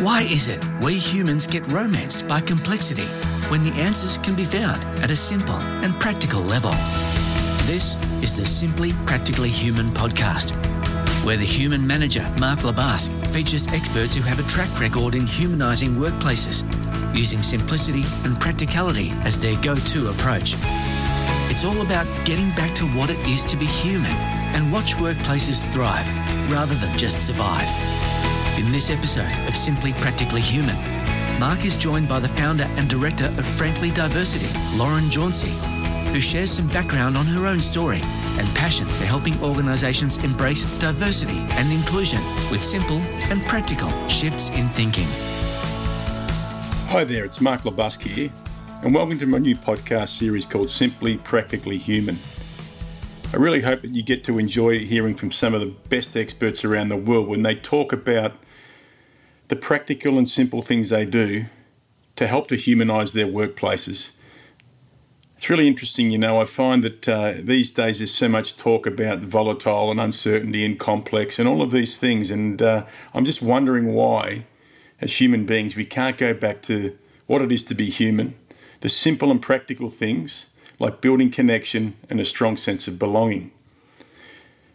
Why is it we humans get romanced by complexity when the answers can be found at a simple and practical level? This is the Simply Practically Human podcast, where the human manager, Mark LeBusque, features experts who have a track record in humanising workplaces, using simplicity and practicality as their go to approach. It's all about getting back to what it is to be human and watch workplaces thrive rather than just survive. In this episode of Simply Practically Human, Mark is joined by the founder and director of Frankly Diversity, Lauren Jauncey, who shares some background on her own story and passion for helping organisations embrace diversity and inclusion with simple and practical shifts in thinking. Hi there, it's Mark LeBusque here, and welcome to my new podcast series called Simply Practically Human. I really hope that you get to enjoy hearing from some of the best experts around the world when they talk about the practical and simple things they do to help to humanise their workplaces. It's really interesting, you know. I find that uh, these days there's so much talk about volatile and uncertainty and complex and all of these things, and uh, I'm just wondering why, as human beings, we can't go back to what it is to be human, the simple and practical things like building connection and a strong sense of belonging.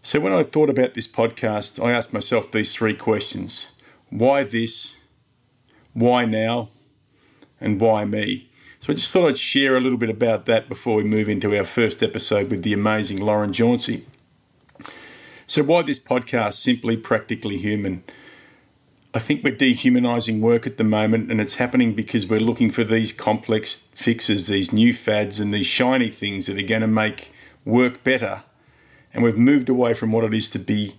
So, when I thought about this podcast, I asked myself these three questions why this, why now, and why me? So I just thought I'd share a little bit about that before we move into our first episode with the amazing Lauren Jauncey. So, why this podcast, Simply Practically Human? I think we're dehumanizing work at the moment, and it's happening because we're looking for these complex fixes, these new fads, and these shiny things that are going to make work better. And we've moved away from what it is to be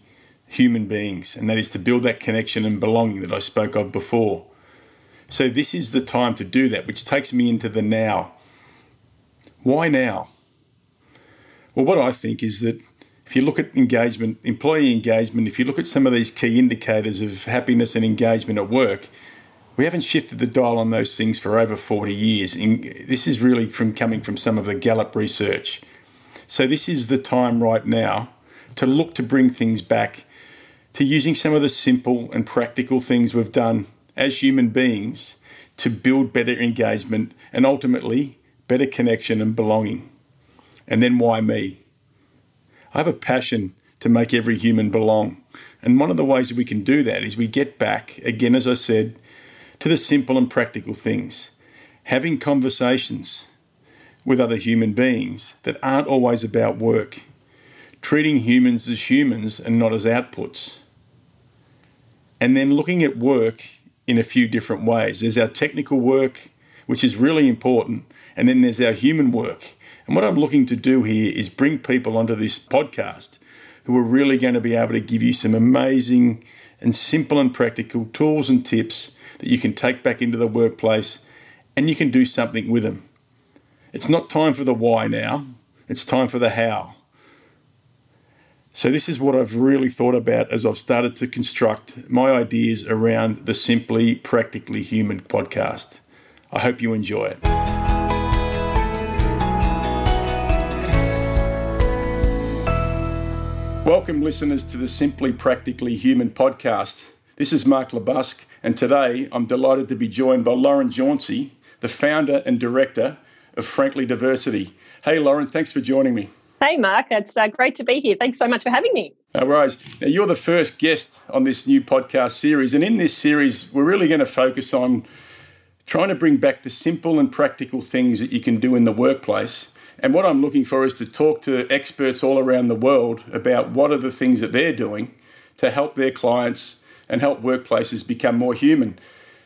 human beings, and that is to build that connection and belonging that I spoke of before. So, this is the time to do that, which takes me into the now. Why now? Well, what I think is that if you look at engagement, employee engagement, if you look at some of these key indicators of happiness and engagement at work, we haven't shifted the dial on those things for over 40 years. This is really from coming from some of the Gallup research. So, this is the time right now to look to bring things back to using some of the simple and practical things we've done as human beings to build better engagement and ultimately better connection and belonging. And then why me? I have a passion to make every human belong. And one of the ways that we can do that is we get back, again, as I said, to the simple and practical things. Having conversations with other human beings that aren't always about work. Treating humans as humans and not as outputs. And then looking at work in a few different ways. There's our technical work, which is really important, and then there's our human work. And what I'm looking to do here is bring people onto this podcast who are really going to be able to give you some amazing and simple and practical tools and tips that you can take back into the workplace and you can do something with them. It's not time for the why now, it's time for the how. So, this is what I've really thought about as I've started to construct my ideas around the Simply Practically Human podcast. I hope you enjoy it. Welcome, listeners, to the Simply Practically Human podcast. This is Mark LeBusque, and today I'm delighted to be joined by Lauren Jauncey, the founder and director of Frankly Diversity. Hey, Lauren, thanks for joining me. Hey, Mark. It's uh, great to be here. Thanks so much for having me. No worries. Now, you're the first guest on this new podcast series. And in this series, we're really going to focus on trying to bring back the simple and practical things that you can do in the workplace. And what I'm looking for is to talk to experts all around the world about what are the things that they're doing to help their clients and help workplaces become more human.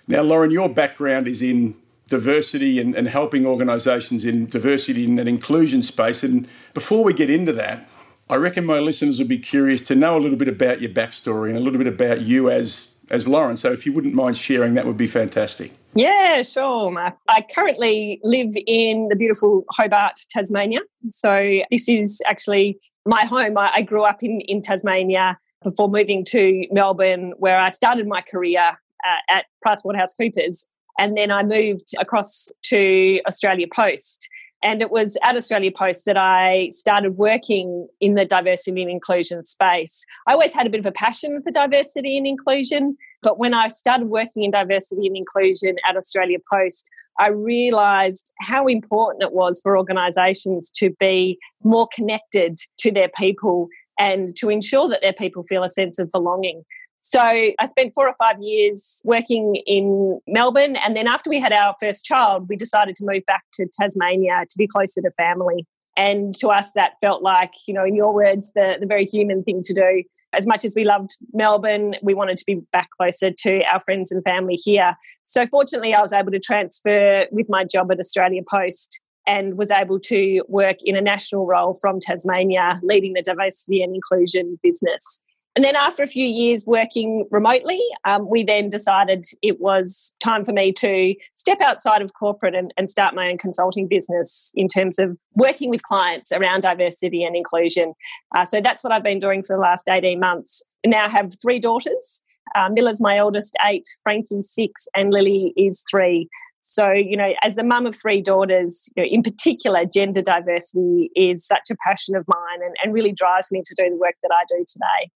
Now, Lauren, your background is in diversity and, and helping organisations in diversity and that inclusion space. And before we get into that, I reckon my listeners will be curious to know a little bit about your backstory and a little bit about you as as Lauren. So if you wouldn't mind sharing, that would be fantastic. Yeah, sure, Mark. I currently live in the beautiful Hobart, Tasmania. So this is actually my home. I, I grew up in, in Tasmania before moving to Melbourne, where I started my career uh, at PricewaterhouseCoopers. And then I moved across to Australia Post. And it was at Australia Post that I started working in the diversity and inclusion space. I always had a bit of a passion for diversity and inclusion. But when I started working in diversity and inclusion at Australia Post, I realised how important it was for organisations to be more connected to their people and to ensure that their people feel a sense of belonging. So I spent four or five years working in Melbourne. And then after we had our first child, we decided to move back to Tasmania to be closer to family. And to us, that felt like, you know, in your words, the, the very human thing to do. As much as we loved Melbourne, we wanted to be back closer to our friends and family here. So, fortunately, I was able to transfer with my job at Australia Post and was able to work in a national role from Tasmania, leading the diversity and inclusion business. And then after a few years working remotely, um, we then decided it was time for me to step outside of corporate and, and, start my own consulting business in terms of working with clients around diversity and inclusion. Uh, so that's what I've been doing for the last 18 months. I now have three daughters. Uh, Milla's my eldest, eight, Frankie's six, and Lily is three. So, you know, as the mum of three daughters, you know, in particular, gender diversity is such a passion of mine and, and really drives me to do the work that I do today.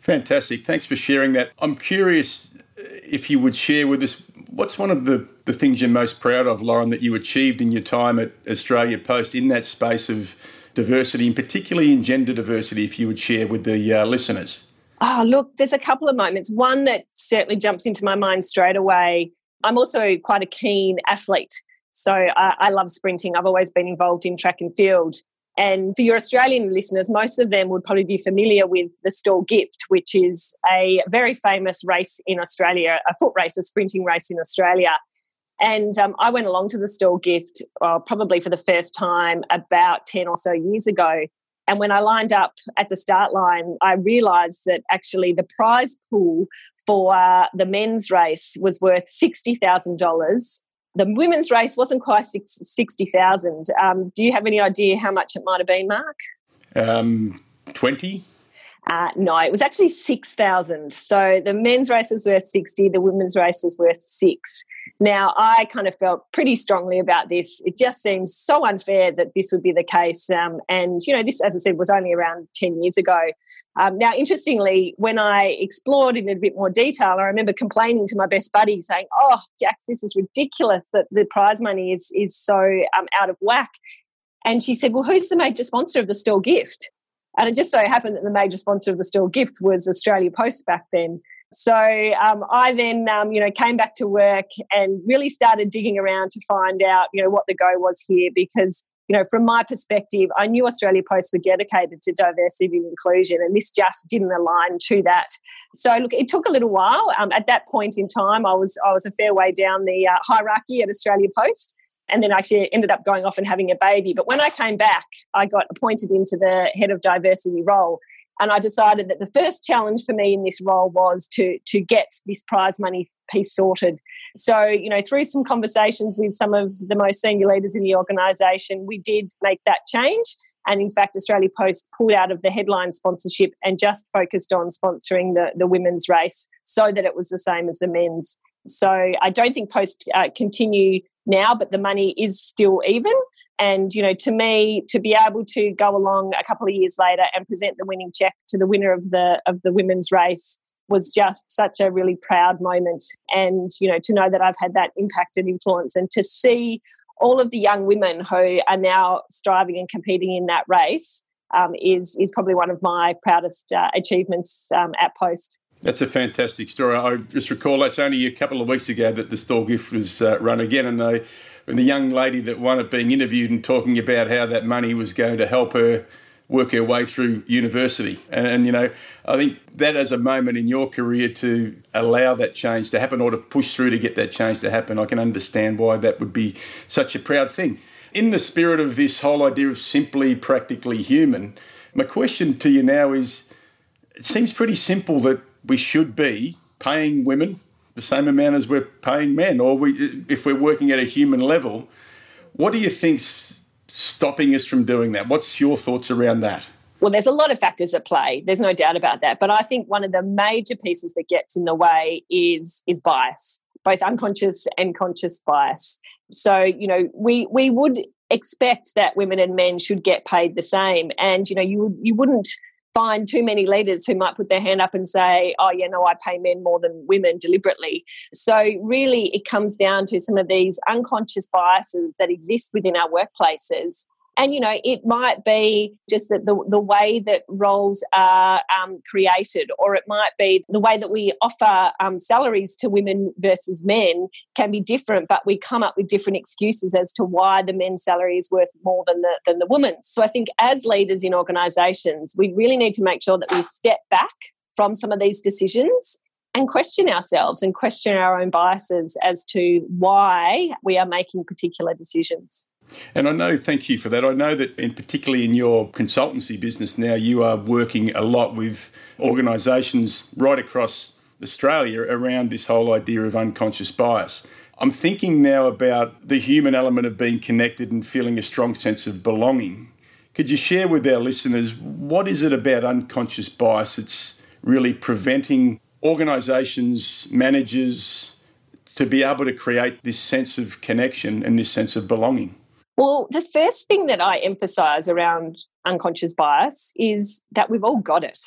Fantastic. Thanks for sharing that. I'm curious if you would share with us what's one of the, the things you're most proud of, Lauren, that you achieved in your time at Australia Post in that space of diversity, and particularly in gender diversity, if you would share with the uh, listeners? Oh, look, there's a couple of moments. One that certainly jumps into my mind straight away. I'm also quite a keen athlete. So I, I love sprinting. I've always been involved in track and field. And for your Australian listeners, most of them would probably be familiar with the Stawell Gift, which is a very famous race in Australia, a foot race, a sprinting race in Australia. And um, I went along to the Stawell Gift uh, probably for the first time about 10 or so years ago. And when I lined up at the start line, I realised that actually the prize pool for uh, the men's race was worth $60,000 the women's race wasn't quite 60,000. Um, do you have any idea how much it might have been, Mark? Um, 20? Uh, no, it was actually 6,000. So the men's race was worth 60, the women's race was worth six. Now, I kind of felt pretty strongly about this. It just seems so unfair that this would be the case. Um, and, you know, this, as I said, was only around 10 years ago. Um, now, interestingly, when I explored in a bit more detail, I remember complaining to my best buddy saying, Oh, Jax, this is ridiculous that the prize money is, is so um, out of whack. And she said, Well, who's the major sponsor of the Stawell gift? And it just so happened that the major sponsor of the Stawell gift was Australia Post back then. So um, I then, um, you know, came back to work and really started digging around to find out, you know, what the go was here because, you know, from my perspective, I knew Australia Post were dedicated to diversity and inclusion, and this just didn't align to that. So look, it took a little while. Um, at that point in time, I was I was a fair way down the uh, hierarchy at Australia Post and then actually ended up going off and having a baby. But when I came back, I got appointed into the head of diversity role. And I decided that the first challenge for me in this role was to, to get this prize money piece sorted. So, you know, through some conversations with some of the most senior leaders in the organisation, we did make that change. And in fact, Australia Post pulled out of the headline sponsorship and just focused on sponsoring the, the women's race so that it was the same as the men's. So I don't think Post uh, continue now, but the money is still even. And, you know, to me, to be able to go along a couple of years later and present the winning check to the winner of the of the women's race was just such a really proud moment. And, you know, to know that I've had that impact and influence and to see all of the young women who are now striving and competing in that race um, is is probably one of my proudest uh, achievements um, at Post. That's a fantastic story. I just recall that's only a couple of weeks ago that the Stawell gift was uh, run again, and, and the young lady that won it being interviewed and talking about how that money was going to help her work her way through university. And, and, you know, I think that as a moment in your career to allow that change to happen or to push through to get that change to happen, I can understand why that would be such a proud thing. In the spirit of this whole idea of simply practically human, my question to you now is it seems pretty simple that we should be paying women the same amount as we're paying men, or we, if we're working at a human level. What do you think's stopping us from doing that? What's your thoughts around that? Well, there's a lot of factors at play. There's no doubt about that. But I think one of the major pieces that gets in the way is is bias, both unconscious and conscious bias. So, you know, we we would expect that women and men should get paid the same, and you know, you you wouldn't find too many leaders who might put their hand up and say, oh, you know, I pay men more than women deliberately. So, really, it comes down to some of these unconscious biases that exist within our workplaces and, you know, it might be just that the, the way that roles are um, created, or it might be the way that we offer um, salaries to women versus men can be different, but we come up with different excuses as to why the men's salary is worth more than the, than the woman's. So I think as leaders in organisations, we really need to make sure that we step back from some of these decisions and question ourselves and question our own biases as to why we are making particular decisions. And I know, thank you for that. I know that, in particularly in your consultancy business now, you are working a lot with organisations right across Australia around this whole idea of unconscious bias. I'm thinking now about the human element of being connected and feeling a strong sense of belonging. Could you share with our listeners what is it about unconscious bias that's really preventing organisations, managers, to be able to create this sense of connection and this sense of belonging? Well, the first thing that I emphasize around unconscious bias is that we've all got it.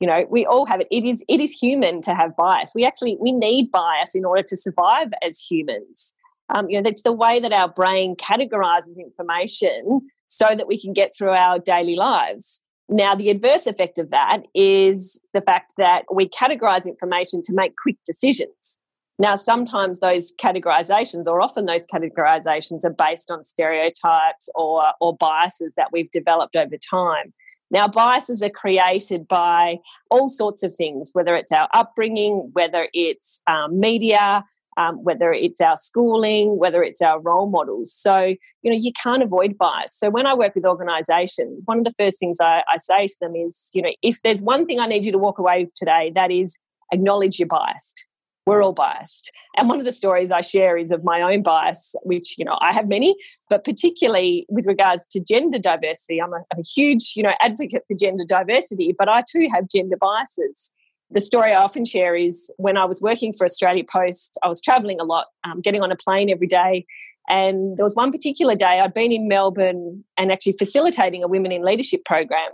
You know, we all have it. It is it is human to have bias. We actually we need bias in order to survive as humans. Um, you know, that's the way that our brain categorizes information so that we can get through our daily lives. Now, the adverse effect of that is the fact that we categorize information to make quick decisions. Now, sometimes those categorizations, or often those categorizations, are based on stereotypes or, or biases that we've developed over time. Now, biases are created by all sorts of things, whether it's our upbringing, whether it's um, media, um, whether it's our schooling, whether it's our role models. So, you know, you can't avoid bias. So, when I work with organizations, one of the first things I, I say to them is, you know, if there's one thing I need you to walk away with today, that is acknowledge you're biased we're all biased. And one of the stories I share is of my own bias, which, you know, I have many, but particularly with regards to gender diversity. I'm a, huge, you know, advocate for gender diversity, but I too have gender biases. The story I often share is when I was working for Australia Post, I was traveling a lot, um, getting on a plane every day. And there was one particular day I'd been in Melbourne and actually facilitating a women in leadership program.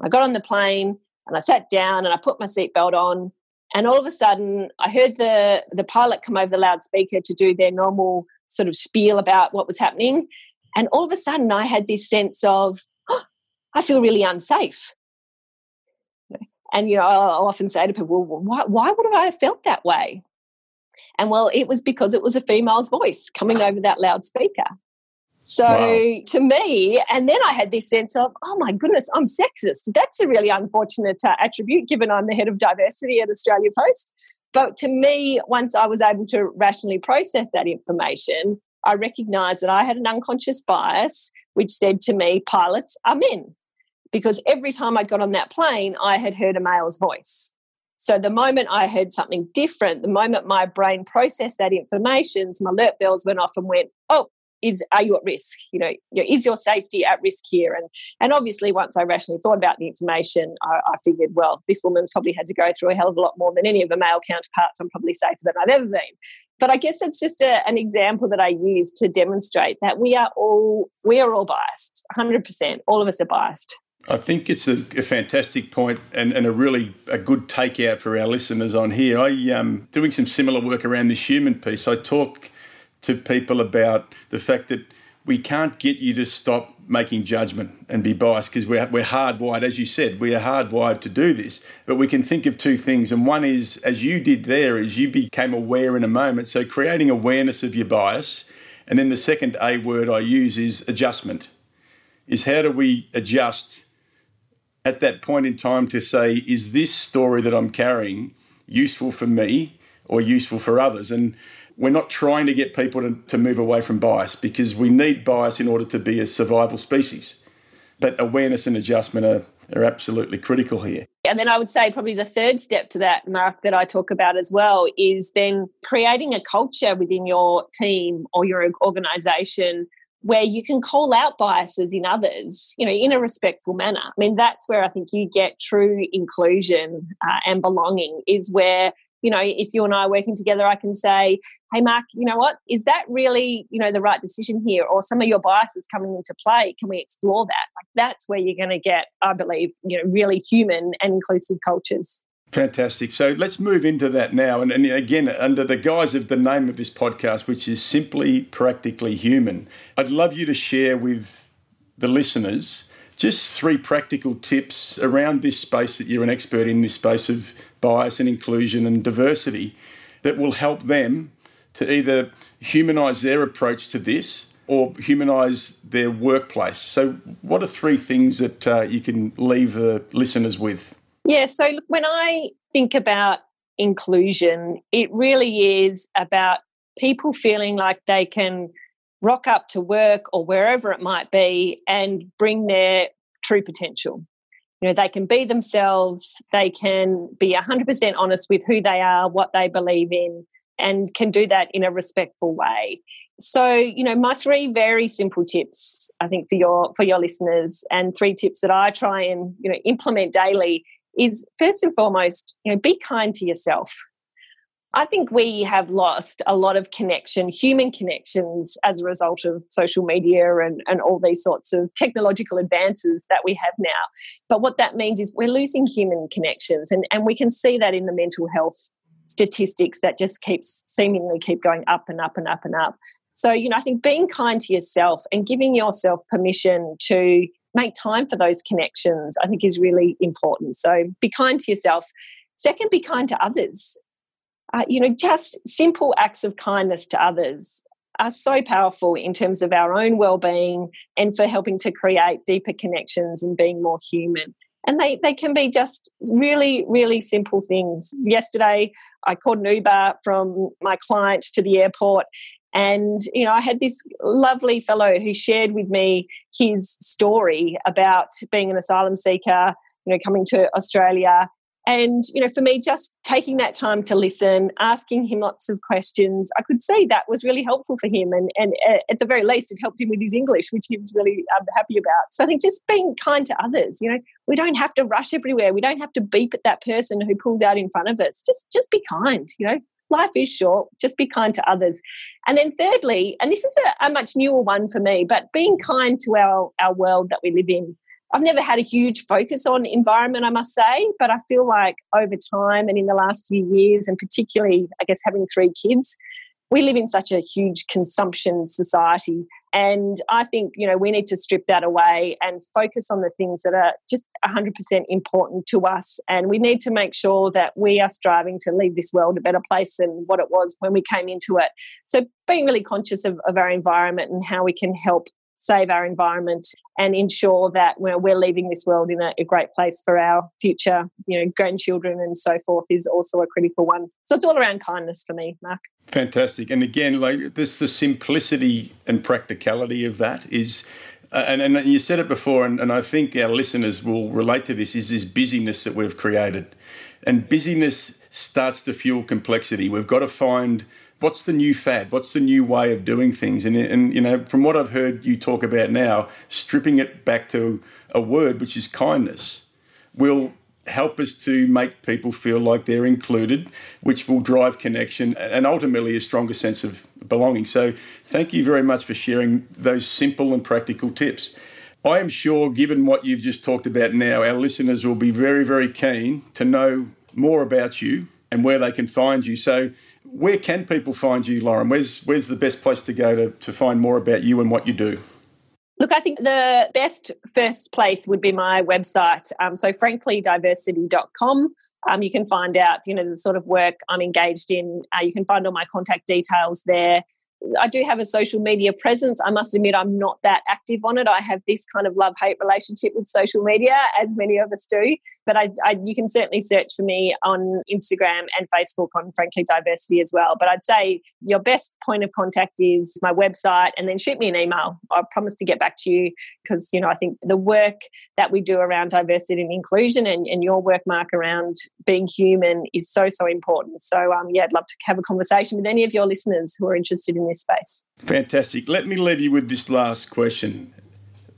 I got on the plane and I sat down and I put my seatbelt on and all of a sudden, I heard the, the pilot come over the loudspeaker to do their normal sort of spiel about what was happening. And all of a sudden, I had this sense of, oh, I feel really unsafe. And, you know, I'll often say to people, well, why, why would I have felt that way? And well, it was because it was a female's voice coming over that loudspeaker. So wow. to me, and then I had this sense of, oh my goodness, I'm sexist. That's a really unfortunate uh, attribute given I'm the head of diversity at Australia Post. But to me, once I was able to rationally process that information, I recognized that I had an unconscious bias which said to me, pilots are men. Because every time I'd got on that plane, I had heard a male's voice. So the moment I heard something different, the moment my brain processed that information, some alert bells went off and went, oh, is are you at risk? You know, is your safety at risk here? And and obviously once i rationally thought about the information I, I, figured well this woman's probably had to go through a hell of a lot more than any of the male counterparts i'm probably safer than i've ever been. But i guess it's just a, an example that i use to demonstrate that we are all we are all biased 100% all of us are biased. I think it's a, a fantastic point and, and, a really a good takeout for our listeners on here. I um doing some similar work around this human piece. I talk to people about the fact that we can't get you to stop making judgment and be biased because we're, we're hardwired, as you said, we are hardwired to do this. But we can think of two things. And one is, as you did there, is you became aware in a moment. So creating awareness of your bias. And then the second A word I use is adjustment, is how do we adjust at that point in time to say, is this story that I'm carrying useful for me or useful for others? And we're not trying to get people to, to move away from bias because we need bias in order to be a survival species. But awareness and adjustment are, are absolutely critical here. And then I would say probably the third step to that, Mark, that I talk about as well is then creating a culture within your team or your organization where you can call out biases in others, you know, in a respectful manner. I mean, that's where I think you get true inclusion uh, and belonging is where you know, if you and I are working together, I can say, hey, Mark, you know what? Is that really, you know, the right decision here? Or some of your biases coming into play? Can we explore that? Like that's where you're going to get, I believe, you know, really human and inclusive cultures. Fantastic. So let's move into that now. And, and, again, under the guise of the name of this podcast, which is Simply Practically Human, I'd love you to share with the listeners just three practical tips around this space that you're an expert in this space of bias and inclusion and diversity that will help them to either humanize their approach to this or humanize their workplace. So, what are three things that uh, you can leave the listeners with? Yeah, so look, when I think about inclusion, it really is about people feeling like they can rock up to work or wherever it might be and bring their true potential. You know, they can be themselves, they can be 100% honest with who they are, what they believe in, and can do that in a respectful way. So, you know, my three very simple tips, I think, for your for your listeners, and three tips that I try and you know implement daily is first and foremost, you know, be kind to yourself. I think we have lost a lot of connection, human connections, as a result of social media and, and all these sorts of technological advances that we have now. But what that means is we're losing human connections, and, and we can see that in the mental health statistics that just keeps seemingly keep going up and up and up and up. So, you know, I think being kind to yourself and giving yourself permission to make time for those connections, I think is really important. So be kind to yourself. Second, be kind to others. Uh, you know, just simple acts of kindness to others are so powerful in terms of our own well-being and for helping to create deeper connections and being more human and they, they can be just really really simple things yesterday i called an uber from my client to the airport and, you know, I had this lovely fellow who shared with me his story about being an asylum seeker, you know, coming to Australia. And, you know, for me, just taking that time to listen, asking him lots of questions, I could see that was really helpful for him. And, and uh, at the very least, it helped him with his English, which he was really um, happy about. So I think just being kind to others, you know, we don't have to rush everywhere. We don't have to beep at that person who pulls out in front of us. Just, just be kind, you know, life is short, just be kind to others. And then, thirdly, and this is a, a, much newer one for me, but being kind to our, our world that we live in. I've never had a huge focus on environment, I must say, but I feel like over time and in the last few years, and particularly, I guess, having three kids, we live in such a huge consumption society and I think, you know, we need to strip that away and focus on the things that are just 100% important to us. And we need to make sure that we are striving to leave this world a better place than what it was when we came into it. So being really conscious of, of our environment and how we can help save our environment and ensure that you know, we're leaving this world in a, a, great place for our future, you know, grandchildren and so forth is also a critical one. So it's all around kindness for me, Mark. Fantastic. And again, like this, the simplicity and practicality of that is. Uh, and, and you said it before, and, and I think our listeners will relate to this, is this busyness that we've created. And busyness starts to fuel complexity. We've got to find what's the new fad? What's the new way of doing things? And, and you know, from what I've heard you talk about now, stripping it back to a word, which is kindness, will help us to make people feel like they're included, which will drive connection and ultimately a stronger sense of belonging. So, thank you very much for sharing those simple and practical tips. I am sure, given what you've just talked about now, our listeners will be very, very keen to know more about you and where they can find you. So, where can people find you, Lauren? Where's where's the best place to go to, to find more about you and what you do? Look, I think the best first place would be my website. Um, so, franklydiversity.com. Um, you can find out, you know, the sort of work I'm engaged in. Uh, you can find all my contact details there. I do have a social media presence. I must admit, I'm not that active on it. I have this kind of love hate relationship with social media, as many of us do. But I, I, you can certainly search for me on Instagram and Facebook on Frankly Diversity as well. But I'd say your best point of contact is my website, and then shoot me an email. I promise to get back to you because you know I think the work that we do around diversity and inclusion, and, and your work, Mark, around being human is so so important. So um, yeah, I'd love to have a conversation with any of your listeners who are interested in this space. Fantastic. Let me leave you with this last question.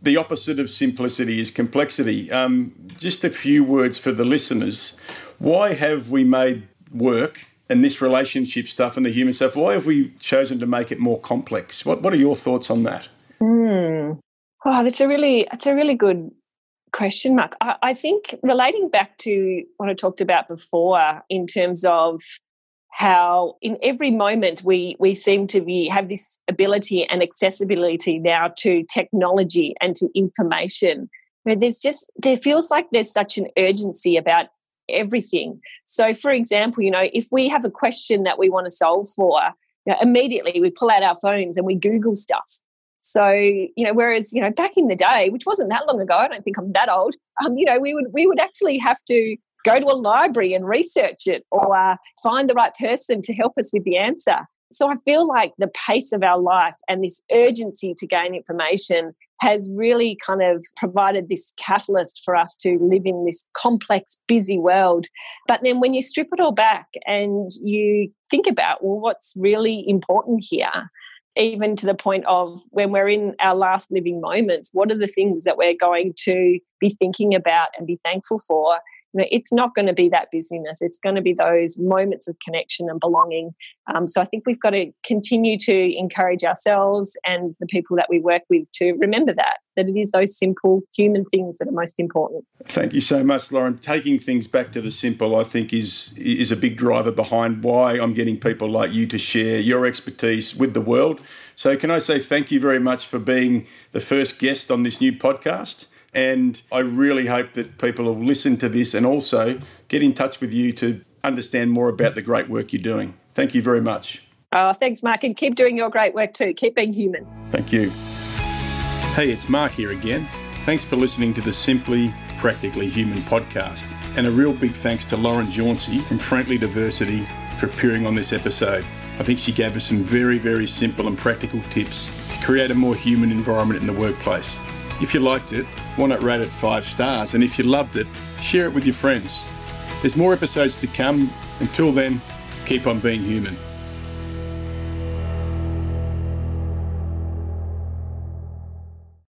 The opposite of simplicity is complexity. Um, just a few words for the listeners. Why have we made work and this relationship stuff and the human stuff, why have we chosen to make it more complex? What What are your thoughts on that? Mm. Oh, that's a really that's a really good question, Mark. I, I think relating back to what I talked about before in terms of how in every moment we we seem to be have this ability and accessibility now to technology and to information. Where there's just there feels like there's such an urgency about everything. So for example you know if we have a question that we want to solve for you know, immediately we pull out our phones and we google stuff. So you know whereas you know back in the day which wasn't that long ago i don't think i'm that old um, you know we would we would actually have to go to a library and research it or uh, find the right person to help us with the answer. So I feel like the pace of our life and this urgency to gain information has really kind of provided this catalyst for us to live in this complex, busy world. But then when you strip it all back and you think about, well, what's really important here? Even to the point of when we're in our last living moments, what are the things that we're going to be thinking about and be thankful for? It's not going to be that busyness. It's going to be those moments of connection and belonging. Um, so I think we've got to continue to encourage ourselves and the people that we work with to remember that that it is those simple human things that are most important. Thank you so much, Lauren. Taking things back to the simple, I think, is is a big driver behind why I'm getting people like you to share your expertise with the world. So, can I say thank you very much for being the first guest on this new podcast? And I really hope that people will listen to this and also get in touch with you to understand more about the great work you're doing. Thank you very much. Oh, thanks, Mark, and keep doing your great work too. Keep being human. Thank you. Hey, it's Mark here again. Thanks for listening to the Simply Practically Human podcast. And a real big thanks to Lauren Jauncey from Frankly Diversity for appearing on this episode. I think she gave us some very, very simple and practical tips to create a more human environment in the workplace. If you liked it, why not rate it five stars? And if you loved it, share it with your friends. There's more episodes to come. Until then, keep on being human.